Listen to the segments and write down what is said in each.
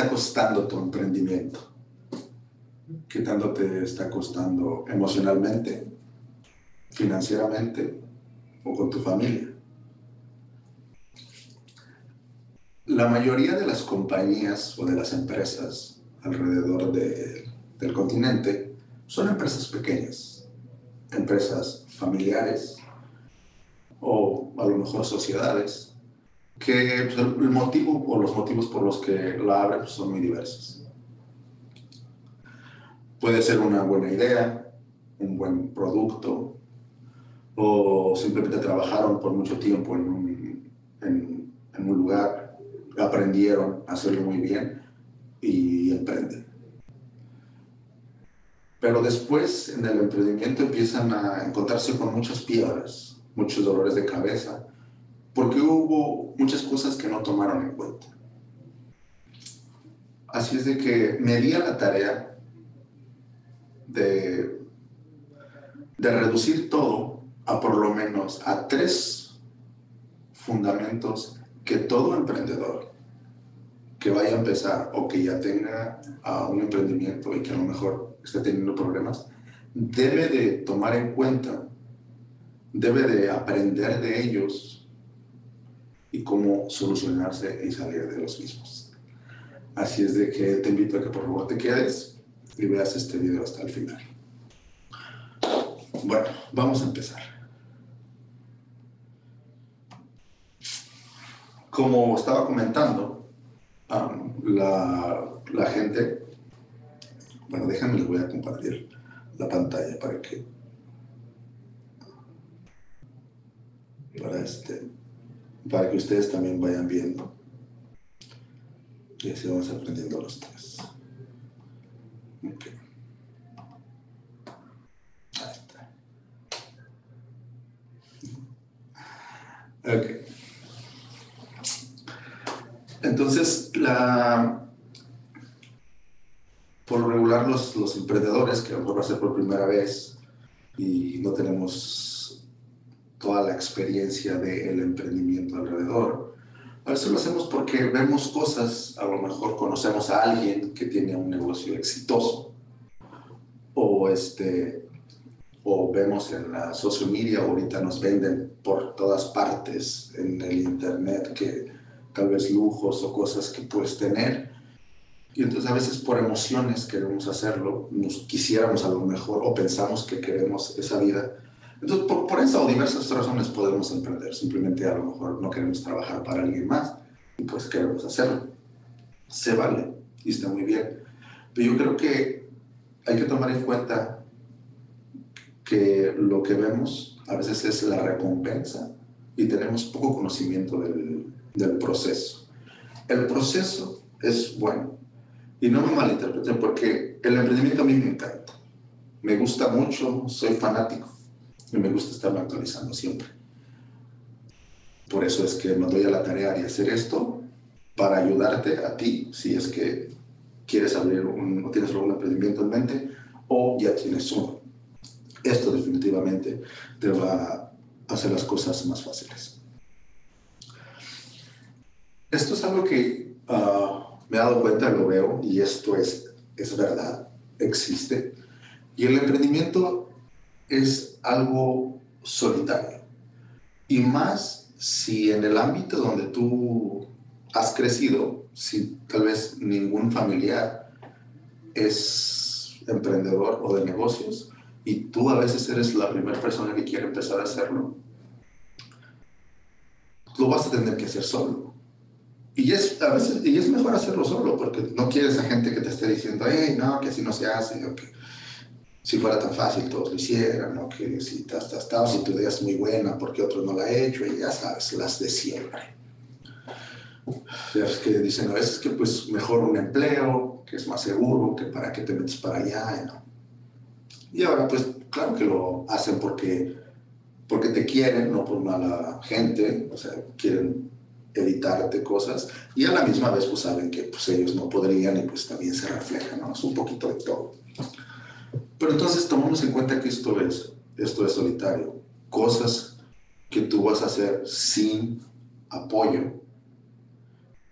está costando tu emprendimiento? ¿Qué tanto te está costando emocionalmente, financieramente o con tu familia? La mayoría de las compañías o de las empresas alrededor del continente son empresas pequeñas, empresas familiares o a lo mejor sociedades que pues, el motivo o los motivos por los que la abren pues, son muy diversos. Puede ser una buena idea, un buen producto, o simplemente trabajaron por mucho tiempo en un, en, un lugar, aprendieron a hacerlo muy bien y emprenden. Pero después en el emprendimiento empiezan a encontrarse con muchas piedras, muchos dolores de cabeza, porque hubo muchas cosas que no tomaron en cuenta. Así es de que me di a la tarea de, de reducir todo a por lo menos a tres fundamentos que todo emprendedor que vaya a empezar o que ya tenga un emprendimiento y que a lo mejor esté teniendo problemas, debe de tomar en cuenta, debe de aprender de ellos y cómo solucionarse y salir de los mismos. Así es de que te invito a que por favor te quedes y veas este video hasta el final. Bueno, vamos a empezar. Como estaba comentando, la, la, gente, bueno, déjenme les voy a compartir la pantalla para que, para este, para que ustedes también vayan viendo y así vamos aprendiendo los tres. Okay. Ahí está. Ok. Entonces, la, por regular los, los emprendedores, que a lo mejor va a ser por primera vez y no tenemos toda la experiencia del emprendimiento alrededor, a veces lo hacemos porque vemos cosas, a lo mejor conocemos a alguien que tiene un negocio exitoso o este o vemos en la social media, ahorita nos venden por todas partes en el internet que tal vez lujos o cosas que puedes tener. Y entonces a veces por emociones queremos hacerlo, nos quisiéramos a lo mejor o pensamos que queremos esa vida. Entonces por, por esa o diversas razones podemos emprender. Simplemente a lo mejor no queremos trabajar para alguien más y pues queremos hacerlo. Se vale y está muy bien. Pero yo creo que hay que tomar en cuenta que lo que vemos a veces es la recompensa y tenemos poco conocimiento del, del proceso. El proceso es bueno. Y no me malinterpreten porque el emprendimiento a mí me encanta. Me gusta mucho, soy fanático y me gusta estarme actualizando siempre. Por eso es que me doy a la tarea de hacer esto para ayudarte a ti si es que quieres abrir un, o tienes algún emprendimiento en mente o ya tienes uno. Esto definitivamente te va a hacer las cosas más fáciles. Esto es algo que ah, me he dado cuenta, lo veo, y esto es, es verdad, existe. Y el emprendimiento es algo solitario. Y más si en el ámbito donde tú has crecido, si tal vez ningún familiar es emprendedor o de negocios, y tú a veces eres la primera persona que quiere empezar a hacerlo, lo vas a tener que hacer solo y es, a veces, y es mejor hacerlo solo, porque no quieres a gente que te esté diciendo, hey, no, que así no se hace, si fuera tan fácil todos lo hicieran, o que si te has si tu idea es muy buena, porque otro no la ha hecho, y ya sabes, las de siempre. Es que dicen a veces que pues mejor un empleo, que es más seguro, que para qué te metes para allá, ¿no? Y ahora pues claro que lo hacen porque, porque te quieren, no por mala gente, o sea, quieren evitarte cosas y a la misma vez pues saben que pues ellos no podrían y pues también se refleja, ¿no? Es un poquito de todo. Pero entonces tomamos en cuenta que esto es, esto es solitario, cosas que tú vas a hacer sin apoyo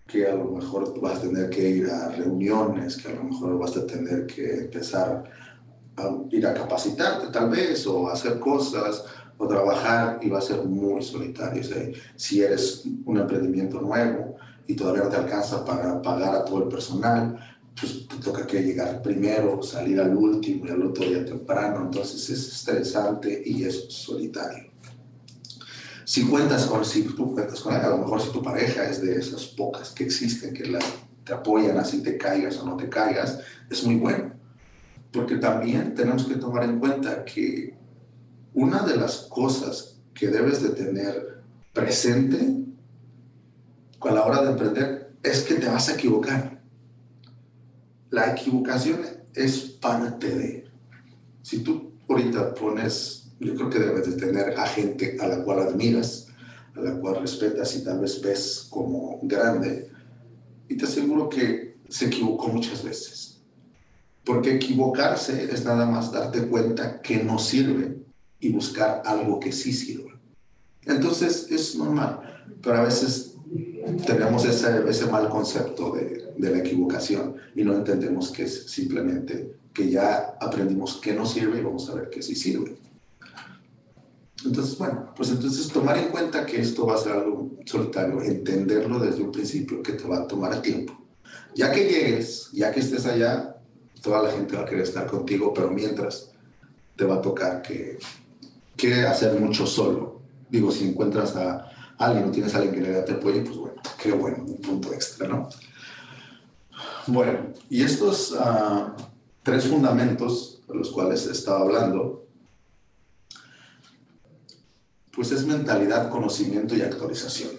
que a lo mejor vas a tener que ir a reuniones, que a lo mejor vas a tener que empezar a ir a capacitarte tal vez o hacer cosas o trabajar y va a ser muy solitario. si eres un emprendimiento nuevo y todavía no te alcanza para pagar a todo el personal, pues te toca que llegar primero, salir al último y al otro día temprano, entonces es estresante y es solitario. Si cuentas con, si tú cuentas con a lo mejor si tu pareja es de esas pocas que existen, que te apoyan así te caigas o no te caigas, es muy bueno. Porque también tenemos que tomar en cuenta que una de las cosas que debes de tener presente a la hora de emprender es que te vas a equivocar. La equivocación es parte de. Si tú ahorita pones yo creo que debes de tener a gente a la cual admiras, a la cual respetas y tal vez ves como grande. Y te aseguro que se equivocó muchas veces. Porque equivocarse es nada más darte cuenta que no sirve y buscar algo que sí sirva. Entonces es normal, pero a veces tenemos ese, ese mal concepto de, de la equivocación y no entendemos que es simplemente que ya aprendimos que no sirve y vamos a ver que sí sirve. Entonces, bueno, pues entonces tomar en cuenta que esto va a ser algo solitario, entenderlo desde un principio que te va a tomar tiempo. Ya que llegues, ya que estés allá, toda la gente va a querer estar contigo, pero mientras te va a tocar que, que hacer mucho solo. Digo, si encuentras a alguien o tienes a alguien que le te apoye, pues bueno, qué bueno, un punto extra, ¿no? Bueno, y estos uh, tres fundamentos de los cuales estaba hablando, pues es mentalidad, conocimiento y actualización.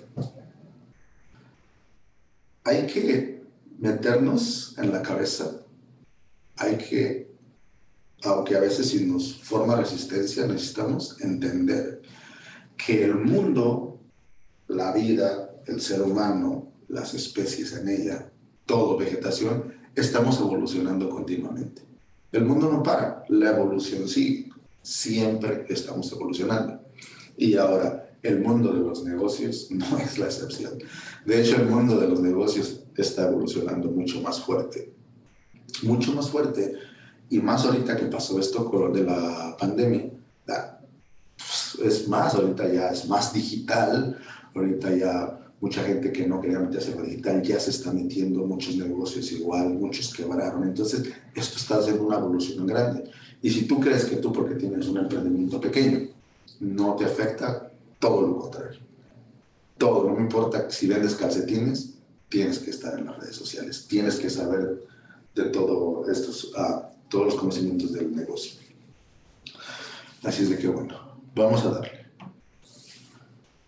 Hay que meternos en la cabeza, hay que, aunque a veces si nos forma resistencia, necesitamos entender que el mundo, la vida, el ser humano, las especies en ella, todo, vegetación, estamos evolucionando continuamente. El mundo no para, la evolución sí, siempre estamos evolucionando. Y ahora, el mundo de los negocios no es la excepción. De hecho, el mundo de los negocios está evolucionando mucho más fuerte. Mucho más fuerte. Y más ahorita que pasó esto de la pandemia. Pues, es más, ahorita ya es más digital. Ahorita ya mucha gente que no quería meterse en digital ya se está metiendo, muchos negocios igual, muchos quebraron. Entonces, esto está haciendo una evolución grande. Y si tú crees que tú, porque tienes un emprendimiento pequeño, no te afecta, todo lo contrario. Todo, no me importa si vendes calcetines, tienes que estar en las redes sociales, tienes que saber de todo estos, ah, todos los conocimientos del negocio. Así es de que bueno, vamos a darle.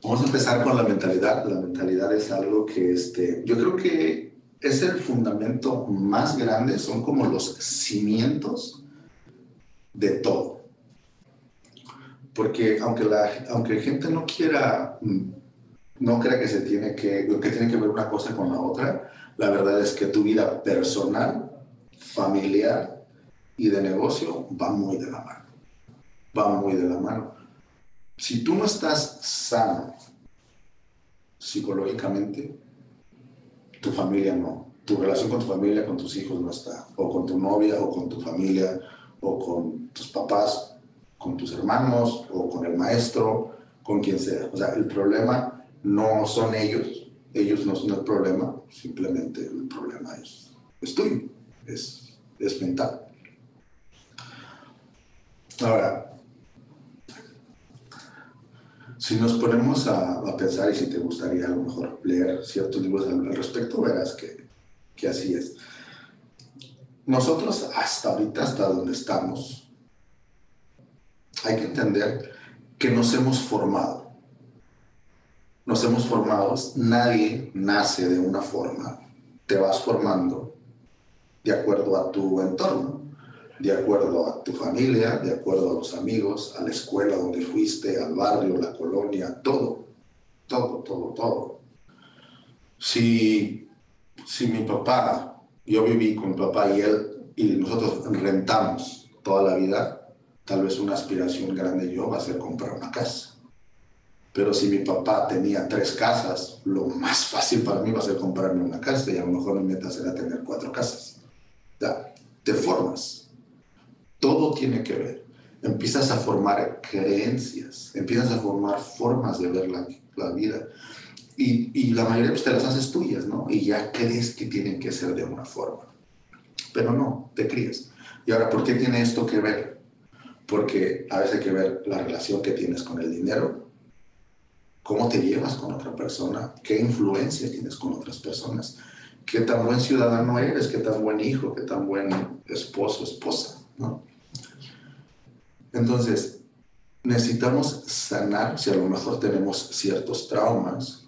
Vamos a empezar con la mentalidad. La mentalidad es algo que este, yo creo que es el fundamento más grande, son como los cimientos de todo porque aunque la aunque gente no quiera, mm, no crea que se tiene que, que tiene que ver una cosa con la otra, la verdad es que tu vida personal, familiar y de negocio va muy de la mano. Va muy de la mano. Si tú no estás sano psicológicamente, tu familia no. Tu relación con tu familia, con tus hijos no está. O con tu novia, o con tu familia, o con tus papás, con tus hermanos o con el maestro, con quien sea. O sea, el problema no son ellos, ellos no son el problema, simplemente el problema es, es tuyo, es, es mental. Ahora, si nos ponemos a, pensar y si te gustaría a lo mejor leer ciertos libros al, al respecto, verás que, que así es. Nosotros hasta ahorita, hasta donde estamos, hay que entender que nos hemos formado. Nos hemos formado, nadie nace de una forma, te vas formando de acuerdo a tu entorno, de acuerdo a tu familia, de acuerdo a los amigos, a la escuela donde fuiste, al barrio, la colonia, todo, todo, todo, todo. Si, si mi papá, yo viví con mi papá y él, y nosotros rentamos toda la vida, tal vez una aspiración grande yo va a ser comprar una casa. Pero si mi papá tenía tres casas, lo más fácil para mí va a ser comprarme una casa y a lo mejor mi meta será tener cuatro casas. Ya, te formas. Todo tiene que ver. Empiezas a formar creencias, empiezas a formar formas de ver la, la vida. Y, y, la mayoría pues, te las haces tuyas, ¿no? Y ya crees que tienen que ser de una forma. Pero no, te crías. Y ahora, ¿por qué tiene esto que ver? Porque a veces hay que ver la relación que tienes con el dinero, cómo te llevas con otra persona, qué influencia tienes con otras personas, qué tan buen ciudadano eres, qué tan buen hijo, qué tan buen esposo, esposa, ¿no? Entonces, necesitamos sanar si a lo mejor tenemos ciertos traumas,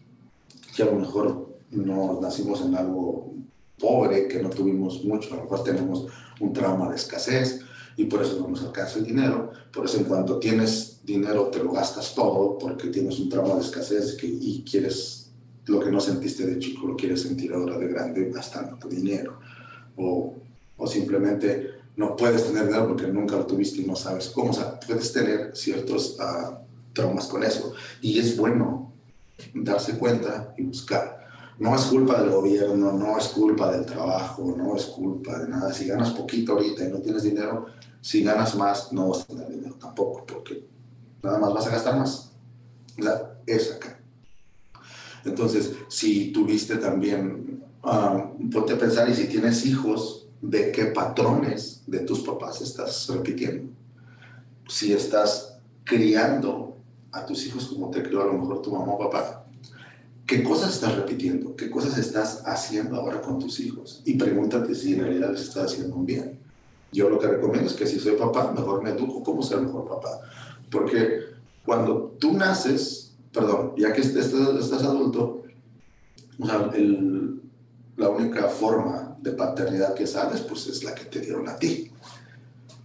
que a lo mejor no nacimos en algo pobre, que no tuvimos mucho, a lo mejor tenemos un trauma de escasez y por eso no nos alcanza el dinero, por eso en cuanto tienes dinero te lo gastas todo porque tienes un trauma de escasez y quieres lo que no sentiste de chico, lo quieres sentir ahora de grande gastando tu dinero. O, o simplemente no puedes tener dinero porque nunca lo tuviste y no sabes cómo. O sea, puedes tener ciertos uh, traumas con eso. Y es bueno darse cuenta y buscar. No es culpa del gobierno, no es culpa del trabajo, no es culpa de nada. Si ganas poquito ahorita y no tienes dinero, si ganas más, no vas a tener dinero tampoco, porque nada más vas a gastar más. Sea, es acá. Entonces, si tuviste también, um, ponte a pensar, y si tienes hijos, ¿de qué patrones de tus papás estás repitiendo? Si estás criando a tus hijos como te crió a lo mejor tu mamá o papá, ¿qué cosas estás repitiendo? ¿Qué cosas estás haciendo ahora con tus hijos? Y pregúntate si en realidad les estás haciendo un bien. Yo lo que recomiendo es que si soy papá, mejor me educo cómo ser mejor papá. Porque cuando tú naces, perdón, ya que estás, estás adulto, o sea, el, la única forma de paternidad que sabes, pues es la que te dieron a ti.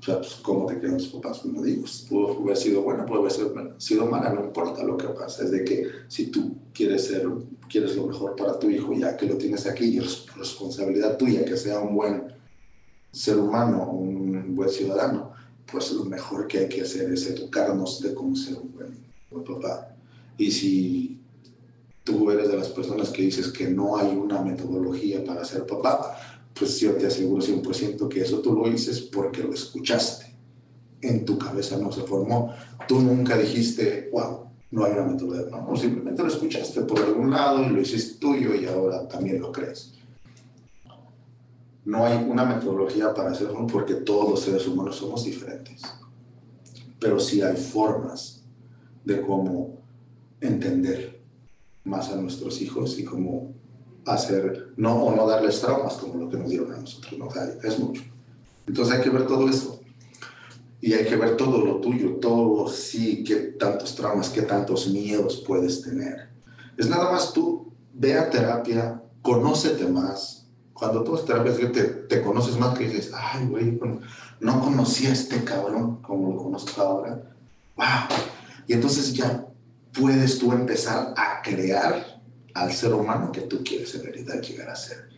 O sea, pues, ¿cómo te criaron tus papás? Pues no digo, pudo haber sido buena, puede haber sido mala, no importa lo que pasa. Es de que si tú quieres ser, quieres lo mejor para tu hijo, ya que lo tienes aquí, y es responsabilidad tuya que sea un buen ser humano, un buen ciudadano, pues lo mejor que hay que hacer es educarnos de cómo ser un buen, buen papá. Y si tú eres de las personas que dices que no hay una metodología para ser papá, pues yo te aseguro 100% que eso tú lo dices porque lo escuchaste. En tu cabeza no se formó. Tú nunca dijiste, wow, no hay una metodología. No, simplemente lo escuchaste por algún lado y lo hiciste tuyo y ahora también lo crees. No hay una metodología para hacerlo porque todos los seres humanos somos diferentes. Pero sí hay formas de cómo entender más a nuestros hijos y cómo hacer, no o no darles traumas como lo que nos dieron a nosotros, ¿no? es mucho. Entonces hay que ver todo eso. Y hay que ver todo lo tuyo, todo, sí, qué tantos traumas, qué tantos miedos puedes tener. Es nada más tú, ve a terapia, conócete más. Cuando tú vas a terapia, te, te conoces más que dices, ay, güey, no conocía a este cabrón como lo conozco ahora. ¡Wow! Y entonces ya puedes tú empezar a crear al ser humano que tú quieres en realidad llegar a ser.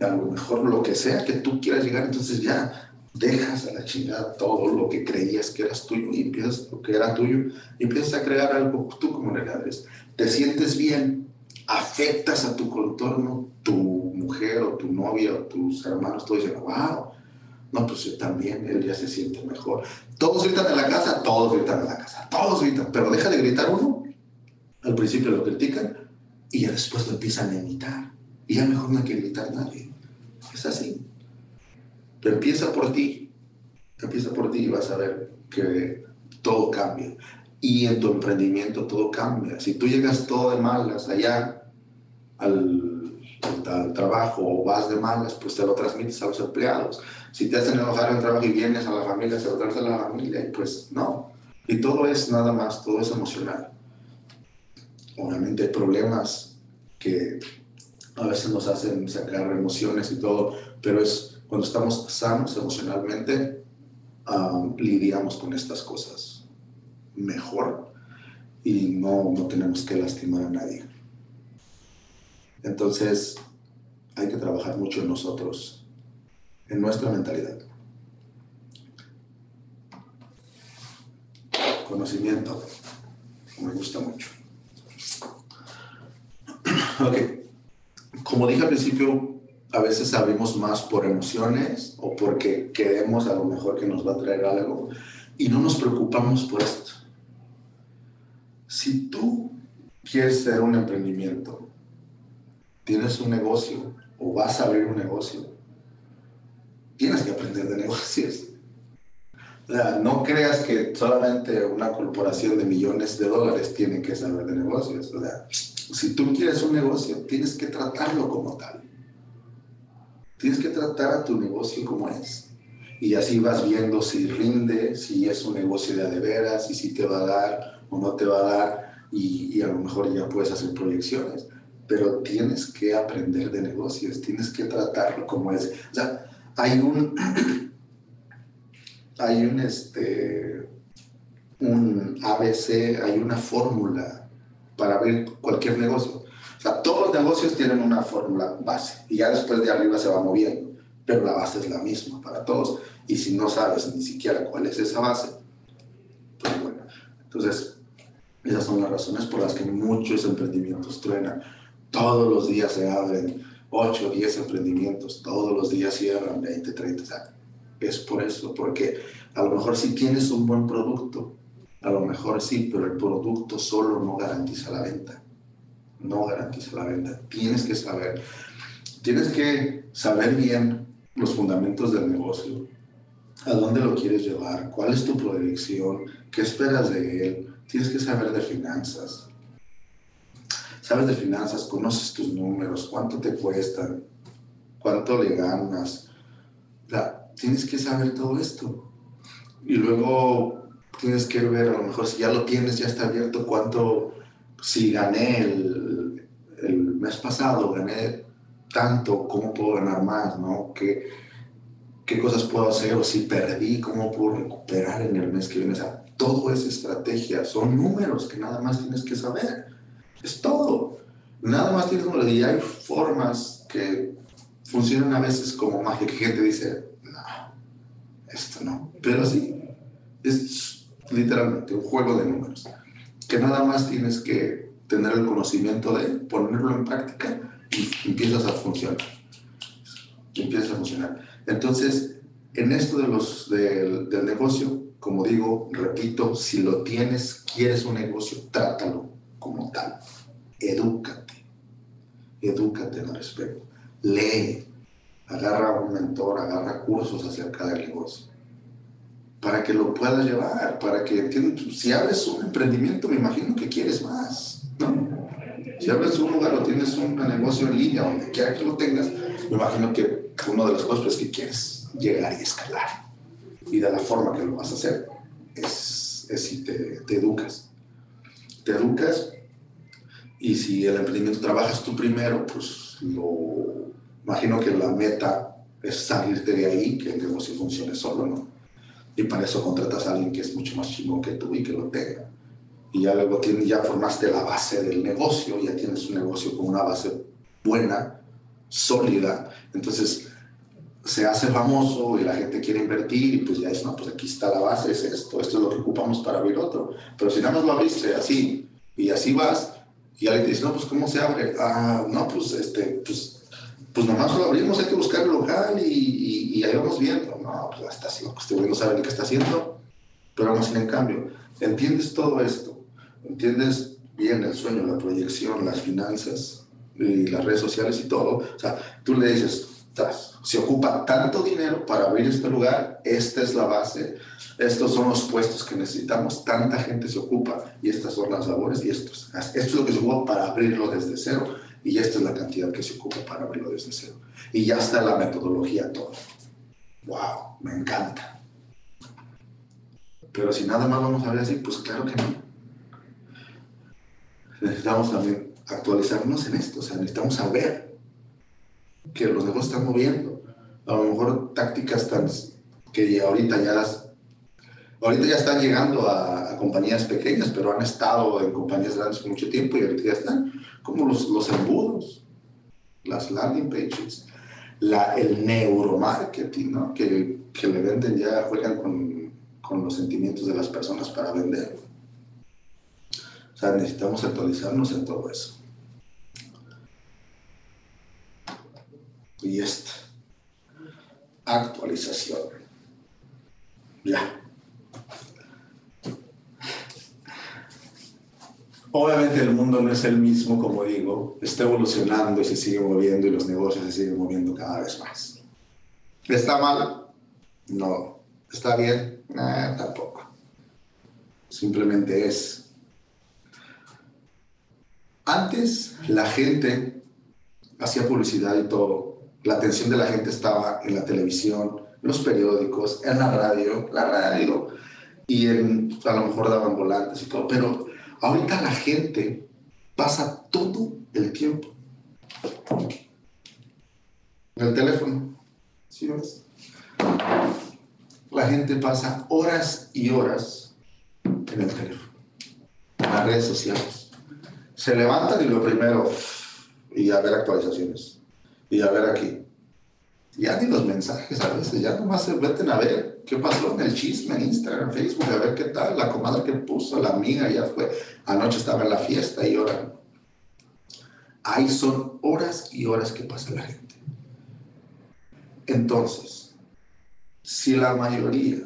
a lo mejor lo que sea que tú quieras llegar, entonces ya dejas a la chingada todo lo que creías que eras tuyo y empiezas lo que era tuyo y empiezas a crear algo tú como eres. Te sientes bien, afectas a tu contorno, tu mujer o tu novia o tus hermanos, todos dicen, wow, no, pues yo también, él ya se siente mejor. Todos gritan en la casa, todos gritan en la casa, todos gritan, pero deja de gritar uno. Al principio lo critican y ya después lo empiezan a imitar. Y ya mejor no hay que gritar nadie. Es así. Pero empieza por ti. Empieza por ti y vas a ver que todo cambia. Y en tu emprendimiento todo cambia. Si tú llegas todo de malas allá al, al, trabajo o vas de malas, pues te lo transmites a los empleados. Si te hacen enojar en el trabajo y vienes a la familia, se lo traes a la familia, y pues no. Y todo es nada más, todo es emocional. Obviamente hay problemas que a veces nos hacen sacar emociones y todo, pero es cuando estamos sanos emocionalmente, lidiamos con estas cosas mejor y no, no tenemos que lastimar a nadie. Entonces, hay que trabajar mucho en nosotros, en nuestra mentalidad. Conocimiento. Me gusta mucho. Ok. Como dije al principio, a veces abrimos más por emociones o porque queremos a lo mejor que nos va a traer algo y no nos preocupamos por esto. Si tú quieres tener un emprendimiento, tienes un negocio o vas a abrir un negocio, tienes que aprender de negocios. O sea, no creas que solamente una corporación de millones de dólares tiene que saber de negocios. O sea, si tú quieres un negocio, tienes que tratarlo como tal. Tienes que tratar a tu negocio como es. Y así vas viendo si rinde, si es un negocio de adeveras, y si te va a dar o no te va a dar, y, y a lo mejor ya puedes hacer proyecciones. Pero tienes que aprender de negocios, tienes que tratarlo como es. O sea, hay un, hay un, este, un ABC, hay una fórmula para ver cualquier negocio. O sea, todos los negocios tienen una fórmula base y ya después de arriba se va moviendo, pero la base es la misma para todos. Y si no sabes ni siquiera cuál es esa base, pues bueno. Entonces, esas son las razones por las que muchos emprendimientos truenan. Todos los días se abren 8 o 10 emprendimientos, todos los días cierran 20, 30. O sea, es por eso, porque a lo mejor si tienes un buen producto, a lo mejor sí, pero el producto solo no garantiza la venta. No garantiza la venta. Tienes que saber, tienes que saber bien los fundamentos del negocio, a dónde lo quieres llevar, cuál es tu proyección, qué esperas de él. Tienes que saber de finanzas. Sabes de finanzas, conoces tus números, cuánto te cuestan, cuánto le ganas. tienes que saber todo esto. Y luego tienes que ver, a lo mejor si ya lo tienes, ya está abierto, cuánto, si gané el, el mes pasado, gané tanto, ¿cómo puedo ganar más? ¿no? ¿Qué, ¿Qué cosas puedo hacer? O si perdí, ¿cómo puedo recuperar en el mes que viene? O sea, todo es estrategia, son números que nada más tienes que saber. Es todo. Nada más tienes números y hay formas que funcionan a veces como magia, que gente dice, no, esto no. Pero sí, es literalmente un juego de números, que nada más tienes que tener el conocimiento de ponerlo en práctica y empiezas a funcionar. Empiezas a funcionar. Entonces, en esto de los, del negocio, como digo, repito, si lo tienes, quieres un negocio, trátalo como tal. Edúcate. Edúcate al respecto. Lee. Agarra un mentor, agarra cursos acerca del negocio para que lo puedas llevar, para que, si abres un emprendimiento, me imagino que quieres más, ¿no? Si abres un lugar o tienes un negocio en línea, donde quiera que lo tengas, me imagino que una de las cosas es que quieres llegar y escalar. Y de la forma que lo vas a hacer es, si te educas. Te educas y si el emprendimiento trabajas tú primero, pues lo imagino que la meta es salirte de ahí, que el negocio funcione solo, ¿no? Y para eso contratas a alguien que es mucho más chingón que tú y que lo tenga. Y ya luego tienes, ya formaste la base del negocio, ya tienes un negocio con una base buena, sólida. Entonces se hace famoso y la gente quiere invertir y pues ya es, no, pues aquí está la base, es esto, esto es lo que ocupamos para abrir otro. Pero si nada más lo abriste así y así vas y alguien te dice, no, pues ¿cómo se abre? Ah, no, pues este, pues pues nomás lo abrimos, hay que buscar el local y, y, ahí vamos viendo. No, pues hasta así, este güey no sabe ni qué está haciendo, pero vamos en cambio, entiendes todo esto, entiendes bien el sueño, la proyección, las finanzas y las redes sociales y todo. O sea, tú le dices, se ocupa tanto dinero para abrir este lugar, esta es la base, estos son los puestos que necesitamos, tanta gente se ocupa y estas son las labores y esto, esto es lo que se ocupa para abrirlo desde cero y esta es la cantidad que se ocupa para abrirlo desde cero. Y ya está la metodología todo. ¡Wow! Me encanta. Pero si nada más vamos a ver así, pues claro que no. Necesitamos también actualizarnos en esto, o sea, necesitamos saber que los negocios están moviendo. A lo mejor tácticas tan que ahorita ya las ahorita ya están llegando a, a, compañías pequeñas, pero han estado en compañías grandes por mucho tiempo y ahorita ya están como los, los embudos, las landing pages, la, el neuromarketing, ¿no? que, que le venden ya, juegan con, con, los sentimientos de las personas para vender. O sea, necesitamos actualizarnos en todo eso. Y esta actualización. Ya. Obviamente el mundo no es el mismo, como digo, está evolucionando y se sigue moviendo y los negocios se siguen moviendo cada vez más. ¿Está mal? No. ¿Está bien? tampoco. Simplemente es. Antes la gente hacía publicidad y todo. La atención de la gente estaba en la televisión, los periódicos, en la radio, la radio, y a lo mejor daban volantes y todo, pero Ahorita la gente pasa todo el tiempo en el teléfono. ¿Sí ves? La gente pasa horas y horas en el teléfono, en las redes sociales. Se levantan y lo primero, y a ver actualizaciones, y a ver aquí. Ya ni los mensajes a veces, ya nomás se meten a ver ¿Qué pasó en el chisme en Instagram, Facebook? A ver qué tal, la comadre que puso, la amiga ya fue. Anoche estaba en la fiesta y ahora. Ahí son horas y horas que pasa la gente. Entonces, si la mayoría,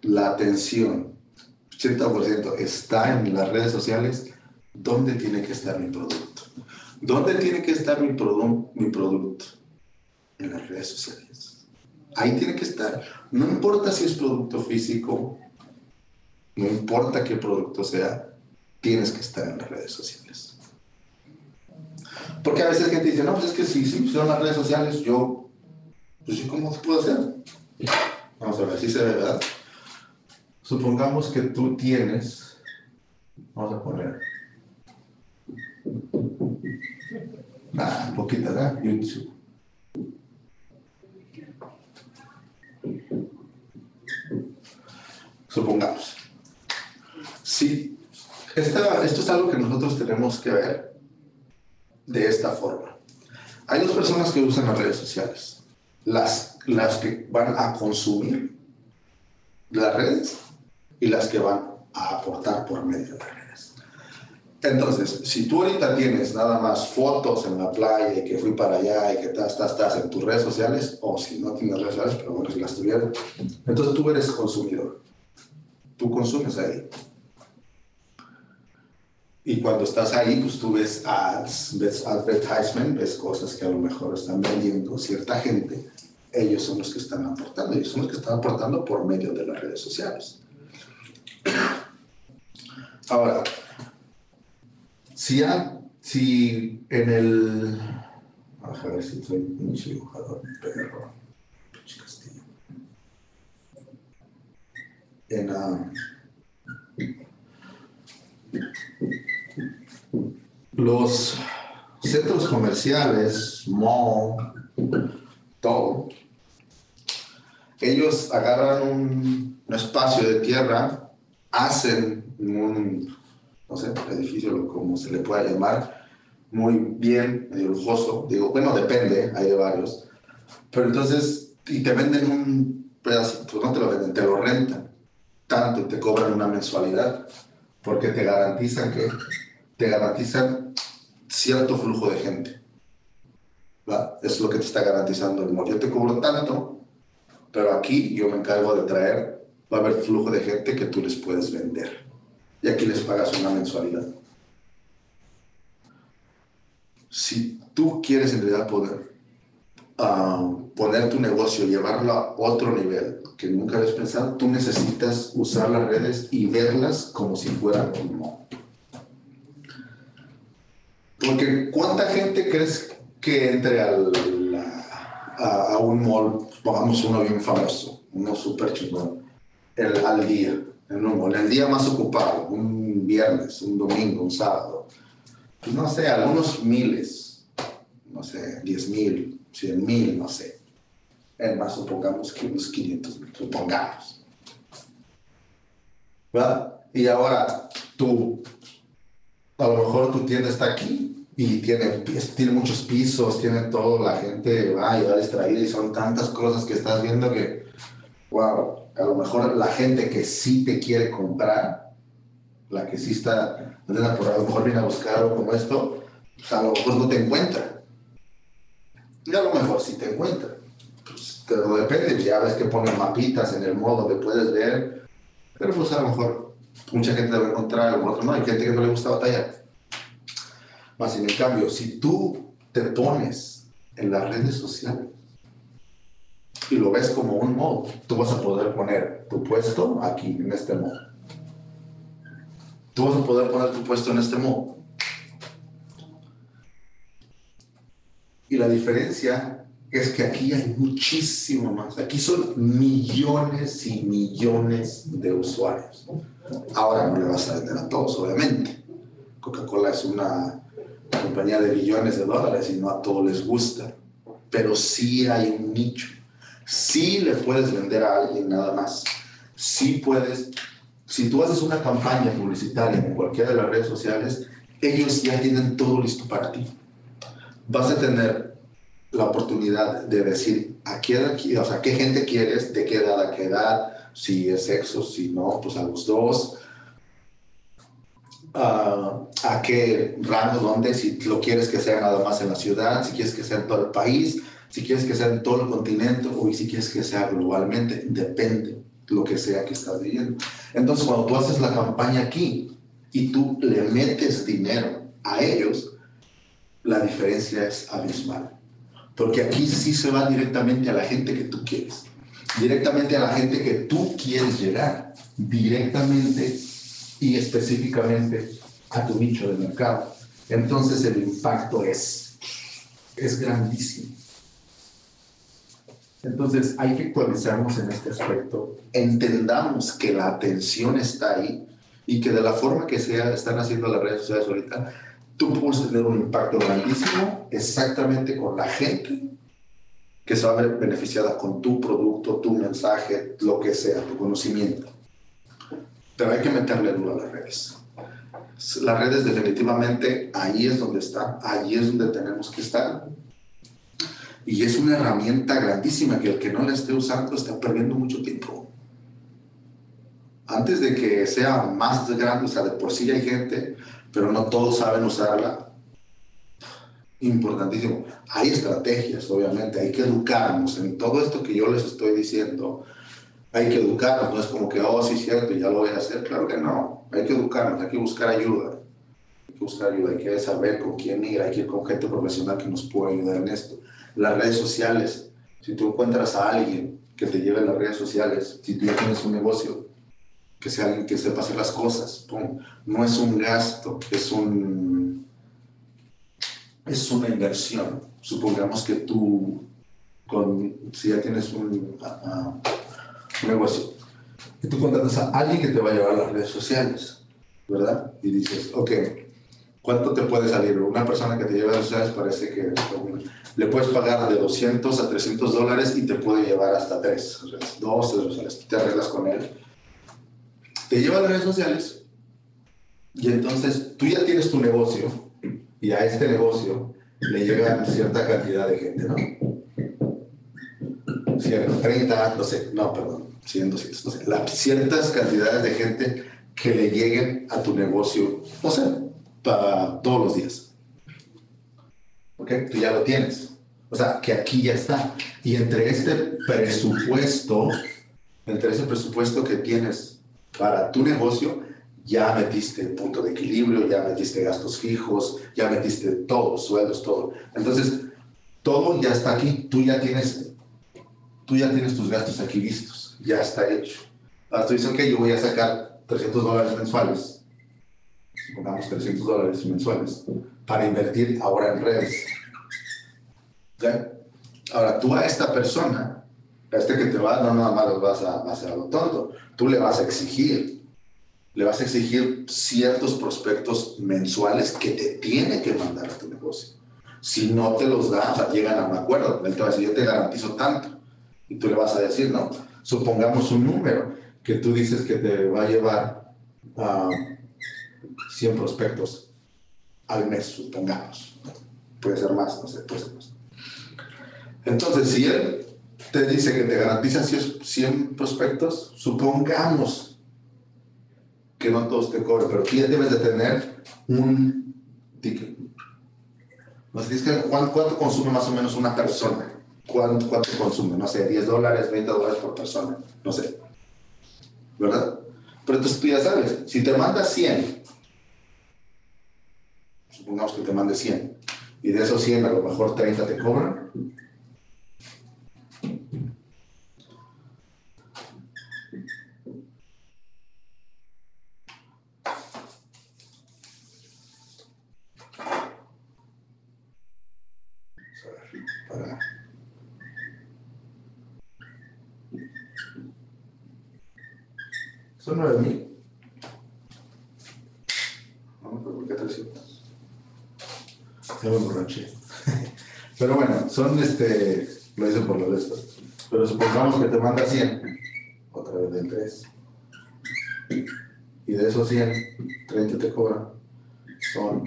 la atención, 80% está en las redes sociales, ¿dónde tiene que estar mi producto? ¿Dónde tiene que estar mi, mi producto? En las redes sociales. Ahí tiene que estar. No importa si es producto físico, no importa qué producto sea, tienes que estar en las redes sociales. Porque a veces gente dice, no, pues es que si, si son las redes sociales, yo, pues sí, ¿cómo puedo hacer? Vamos a ver, si se ve, ¿verdad? Supongamos que tú tienes, vamos a poner, ah, poquita, ¿verdad? YouTube. Supongamos. Sí, esto es algo que nosotros tenemos que ver de esta forma. Hay dos personas que usan las redes sociales. Las, las que van a consumir las redes y las que van a aportar por medio de las redes. Entonces, si tú ahorita tienes nada más fotos en la playa y que fui para allá y que estás, estás, estás en tus redes sociales, o si no tienes redes sociales, pero bueno, si las tuvieras, entonces tú eres consumidor tú consumes ahí. Y cuando estás ahí, pues tú ves ads, ves advertisement, ves cosas que a lo mejor están vendiendo cierta gente. Ellos son los que están aportando, ellos son los que están aportando por medio de las redes sociales. Ahora, si, si en el... A ver si soy un dibujador, perro. en los centros comerciales, mall, todo, ellos agarran un, espacio de tierra, hacen un, no sé, edificio, como se le pueda llamar, muy bien, medio lujoso. Digo, bueno, depende, hay de varios. Pero entonces, y te venden un pedacito, no te lo venden, te lo rentan tanto te cobran una mensualidad, porque te garantizan que te garantizan cierto flujo de gente. ¿va? Es lo que te está garantizando el Yo te cobro tanto, pero aquí yo me encargo de traer, va a haber flujo de gente que tú les puedes vender. Y aquí les pagas una mensualidad. Si tú quieres en realidad poder uh, poner tu negocio, llevarlo a otro nivel que nunca habías pensado, tú necesitas usar las redes y verlas como si fueran un mall. Porque ¿cuánta gente crees que entre al, a, un mall, pongamos uno bien famoso, uno súper chingón, el, al día, en el día más ocupado, un viernes, un domingo, un sábado? Pues no sé, algunos miles, no sé, diez mil, cien mil, no sé es más, supongamos que unos 500 mil, supongamos. ¿Verdad? Y ahora tú, a lo mejor tu tienda está aquí y tiene, tiene muchos pisos, tiene todo, la gente va y va distraída y son tantas cosas que estás viendo que, wow, a lo mejor la gente que sí te quiere comprar, la que sí está, a lo mejor viene a buscar algo como esto, pues a lo mejor no te encuentra. Y a lo mejor sí te encuentra. Pues depende, ya ves que ponen mapitas en el modo que puedes ver, pero pues a lo mejor mucha gente debe encontrar, a lo mejor no, hay gente que no le gusta batallar. Más en cambio, si tú te pones en las redes sociales y lo ves como un modo, tú vas a poder poner tu puesto aquí, en este modo. Tú vas a poder poner tu puesto en este modo. Y la diferencia es que aquí hay muchísimo más. Aquí son millones y millones de usuarios. Ahora no le vas a vender a todos, obviamente. Coca-Cola es una compañía de billones de dólares y no a todos les gusta. Pero sí hay un nicho. Sí le puedes vender a alguien nada más. Sí puedes. Si tú haces una campaña publicitaria en cualquiera de las redes sociales, ellos ya tienen todo listo para ti. Vas a tener la oportunidad de decir a qué, sea, qué gente quieres, de qué edad a qué edad, si es sexo, si no, pues a los dos. Uh, a qué rango, dónde, si lo quieres que sea nada más en la ciudad, si quieres que sea en todo el país, si quieres que sea en todo el continente o si quieres que sea globalmente, depende lo que sea que estás viviendo. Entonces, cuando tú haces la campaña aquí y tú le metes dinero a ellos, la diferencia es abismal. Porque aquí sí se va directamente a la gente que tú quieres directamente a la gente que tú quieres llegar, directamente y específicamente a tu nicho de mercado. Entonces el impacto es, es grandísimo. Entonces hay que actualizarnos en este aspecto. Entendamos que la atención está ahí y que de la forma que sea, están haciendo las redes sociales ahorita, tú puedes tener un impacto grandísimo exactamente con la gente que se va a ver beneficiada con tu producto, tu mensaje, lo que sea, tu conocimiento. Pero hay que meterle duro a las redes. Las redes definitivamente ahí es donde están, ahí es donde tenemos que estar. Y es una herramienta grandísima que el que no la esté usando está perdiendo mucho tiempo. Antes de que sea más grande, o sea, de por sí hay gente, pero no todos saben usarla, importantísimo. Hay estrategias, obviamente, hay que educarnos en todo esto que yo les estoy diciendo. Hay que educarnos, no es como que, oh, sí, cierto, ya lo voy a hacer. Claro que no. Hay que educarnos, hay que buscar ayuda. Hay que buscar ayuda, hay que saber con quién ir, hay que ir con gente profesional que nos pueda ayudar en esto. Las redes sociales, si tú encuentras a alguien que te lleve las redes sociales, si tú ya tienes un negocio, que sea alguien que sepa hacer las cosas, no es un gasto, es un es una inversión. Supongamos que tú, con, si ya tienes un, negocio, y tú contratas a alguien que te va a llevar a las redes sociales, ¿verdad? Y dices, ok, ¿cuánto te puede salir? Una persona que te lleva redes sociales parece que le puedes pagar de 200 a 300 dólares y te puede llevar hasta 3, dos redes sociales. Te arreglas con él. Te lleva a las redes sociales y entonces tú ya tienes tu negocio y a este negocio le llega cierta cantidad de gente, ¿no? 30, no sé, no, perdón, 100, 200, no sé, ciertas cantidades de gente que le lleguen a tu negocio, no sé, para todos los días. ¿Ok? Tú ya lo tienes. O sea, que aquí ya está. Y entre este presupuesto, entre ese presupuesto que tienes para tu negocio, ya metiste punto de equilibrio, ya metiste gastos fijos, ya metiste todo, sueldos, todo. Entonces, todo ya está aquí, tú ya tienes, tú ya tienes tus gastos aquí listos, ya está hecho. Ahora tú dices, ok, yo voy a sacar 300 dólares mensuales, pongamos 300 dólares mensuales, para invertir ahora en redes. Ahora, tú a esta persona, a este que te va, no nada más vas a, a hacer algo tonto, tú le vas a exigir le vas a exigir ciertos prospectos mensuales que te tiene que mandar a tu negocio. Si no te los da, o sea, llegan a un acuerdo. Él te va a decir, yo te garantizo tanto. Y tú le vas a decir, no, supongamos un número que tú dices que te va a llevar a 100 prospectos al mes, supongamos. Puede ser más, no sé, puede ser más. Entonces, si él te dice que te garantiza 100 prospectos, supongamos que no todos te cobren, pero tú ya debes de tener un ticket. ¿cuánto, consume más o menos una persona? ¿Cuánto, ¿Cuánto consume? No sé, 10 dólares, 20 dólares por persona, no sé. ¿Verdad? Pero entonces tú ya sabes, si te manda 100, supongamos que te mande 100, y de esos 100 a lo mejor 30 te cobran, Son 9 mil. No, ¿por qué 300? Ya me emborraché. Pero bueno, son este, lo hice por lo de esto. Pero supongamos que te manda 100, otra vez del 3. Y de esos 100, 30 te cobran. Son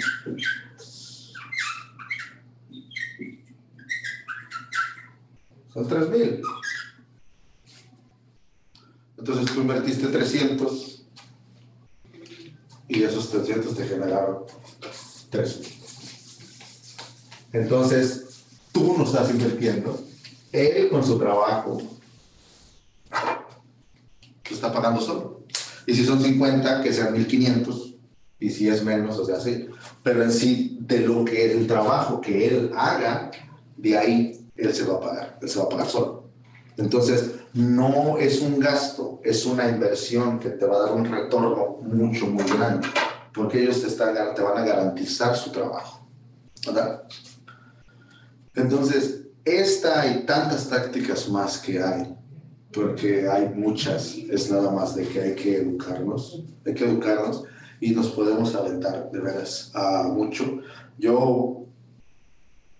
son 3 mil. Entonces tú invertiste 300 y esos 300 te generaron 3 mil. Entonces, tú no estás invirtiendo, él con su trabajo te está pagando solo. Y si son 50, que sean 1500, y si es menos, o sea, sí. Pero en sí, de lo que el trabajo que él haga, de ahí él se va a pagar, él se va a pagar solo. Entonces, no es un gasto, es una inversión que te va a dar un retorno mucho, muy grande, porque ellos te, están, te van a garantizar su trabajo. ¿verdad? Entonces, esta y tantas tácticas más que hay, porque hay muchas, es nada más de que hay que educarnos, hay que educarnos y nos podemos aventar de veras a mucho. Yo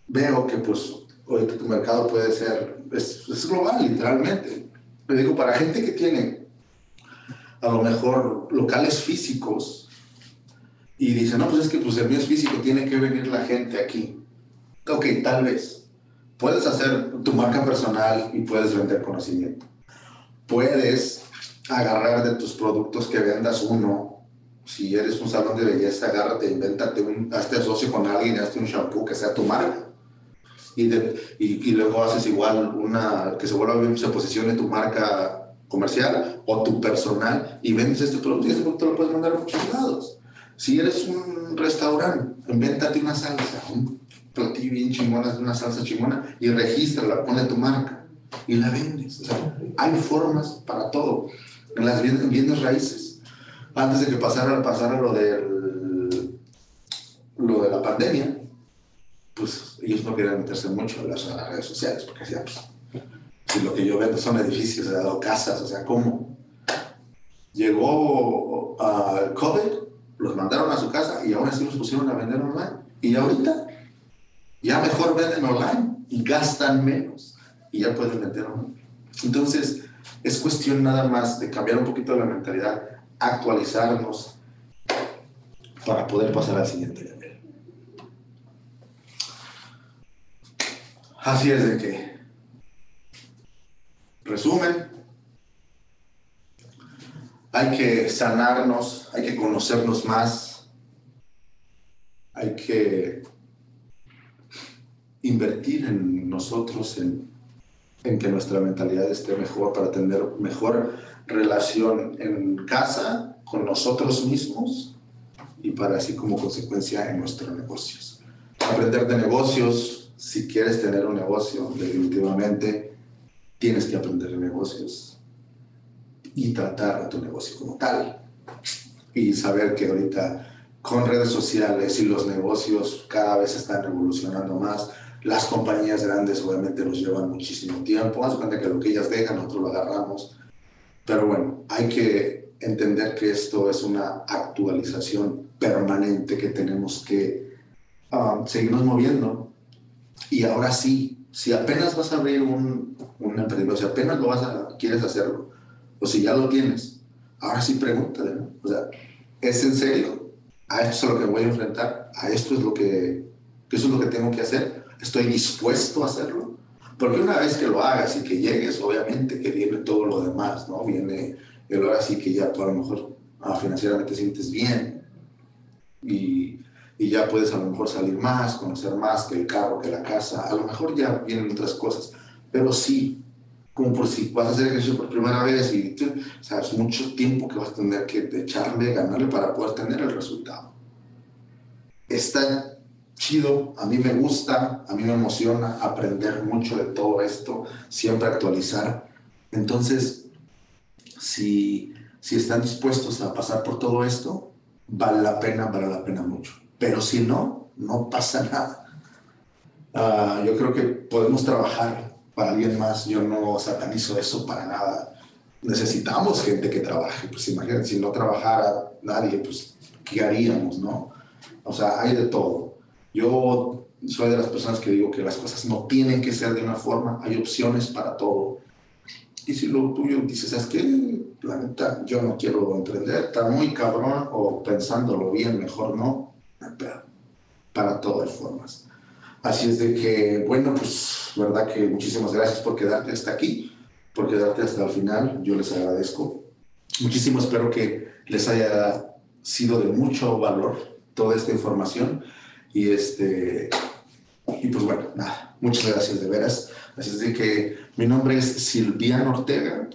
veo que pues ahorita tu mercado puede ser, es, global literalmente. Le digo, para gente que tiene a lo mejor locales físicos y dice, no, pues es que pues el mío es físico, tiene que venir la gente aquí. Ok, tal vez. Puedes hacer tu marca personal y puedes vender conocimiento. Puedes agarrar de tus productos que vendas uno. Si eres un salón de belleza, agárrate, invéntate un, hazte socio con alguien, hazte un shampoo que sea tu marca. Y, luego haces igual una, que se vuelva se posicione tu marca comercial o tu personal y vendes este producto y este producto lo puedes mandar a muchos lados. Si eres un restaurante, invéntate una salsa, platillo bien chingona, una salsa chingona y regístrala, pone tu marca y la vendes. O sea, hay formas para todo. En las bienes, raíces. Antes de que pasara, pasara lo, del, lo de la pandemia, pues ellos no querían meterse mucho en las, redes sociales porque decían, pues, si lo que yo vendo son edificios o casas, o sea, ¿cómo? Llegó al COVID, los mandaron a su casa y ahora sí los pusieron a vender online. Y ahorita ya mejor venden online y gastan menos y ya pueden vender online. Entonces, es cuestión nada más de cambiar un poquito la mentalidad, actualizarnos para poder pasar al siguiente nivel. Así es de que, resumen, hay que sanarnos, hay que conocernos más, hay que invertir en nosotros, en, en, que nuestra mentalidad esté mejor para tener mejor relación en casa, con nosotros mismos y para así como consecuencia en nuestros negocios. Aprender de negocios, si quieres tener un negocio, definitivamente tienes que aprender de negocios y tratar a tu negocio como tal. Y saber que ahorita con redes sociales y los negocios cada vez están revolucionando más, las compañías grandes obviamente nos llevan muchísimo tiempo. Haz cuenta que lo que ellas dejan, nosotros lo agarramos. Pero bueno, hay que entender que esto es una actualización permanente que tenemos que um, seguirnos moviendo. Y ahora sí, si apenas vas a abrir un, un emprendimiento, si apenas lo vas a, quieres hacerlo, o si ya lo tienes, ahora sí pregúntale, ¿no? ¿es en serio? ¿A esto es lo que voy a enfrentar? ¿A esto es lo que, eso es lo que tengo que hacer? Estoy dispuesto a hacerlo. Porque una vez que lo hagas y que llegues, obviamente que viene todo lo demás, ¿no? Viene el ahora sí que ya, por lo mejor, ah, financieramente te sientes bien y, y, ya puedes a lo mejor salir más, conocer más que el carro, que la casa, a lo mejor ya vienen otras cosas, pero sí, como por si vas a hacer ejercicio por primera vez y sabes mucho tiempo que vas a tener que echarle, ganarle para poder tener el resultado. Chido, a mí me gusta, a mí me emociona aprender mucho de todo esto, siempre actualizar. Entonces, si, si están dispuestos a pasar por todo esto, vale la pena, vale la pena mucho. Pero si no, no pasa nada. Ah, yo creo que podemos trabajar para alguien más. Yo no satanizo eso para nada. Necesitamos gente que trabaje. Pues imagínense, si no trabajara nadie, pues, ¿qué haríamos, no? O sea, hay de todo. Yo soy de las personas que digo que las cosas no tienen que ser de una forma, hay opciones para todo. Y si lo tuyo dices, es que la neta, yo no quiero emprender, está muy cabrón, o pensándolo bien, mejor no, pero para todas formas. Así es de que, bueno, pues, verdad que muchísimas gracias por quedarte hasta aquí, por quedarte hasta el final, yo les agradezco. Muchísimo espero que les haya sido de mucho valor toda esta información y este y pues bueno, nada, muchas gracias de veras. Así es de que mi nombre es Silviano Ortega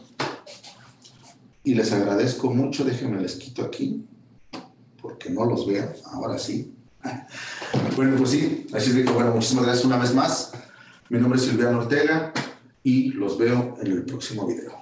y les agradezco mucho. Déjenme les quito aquí porque no los veo. Ahora sí. Bueno, pues sí, así es que, bueno, muchísimas gracias una vez más. Mi nombre es Silviano Ortega y los veo en el próximo video.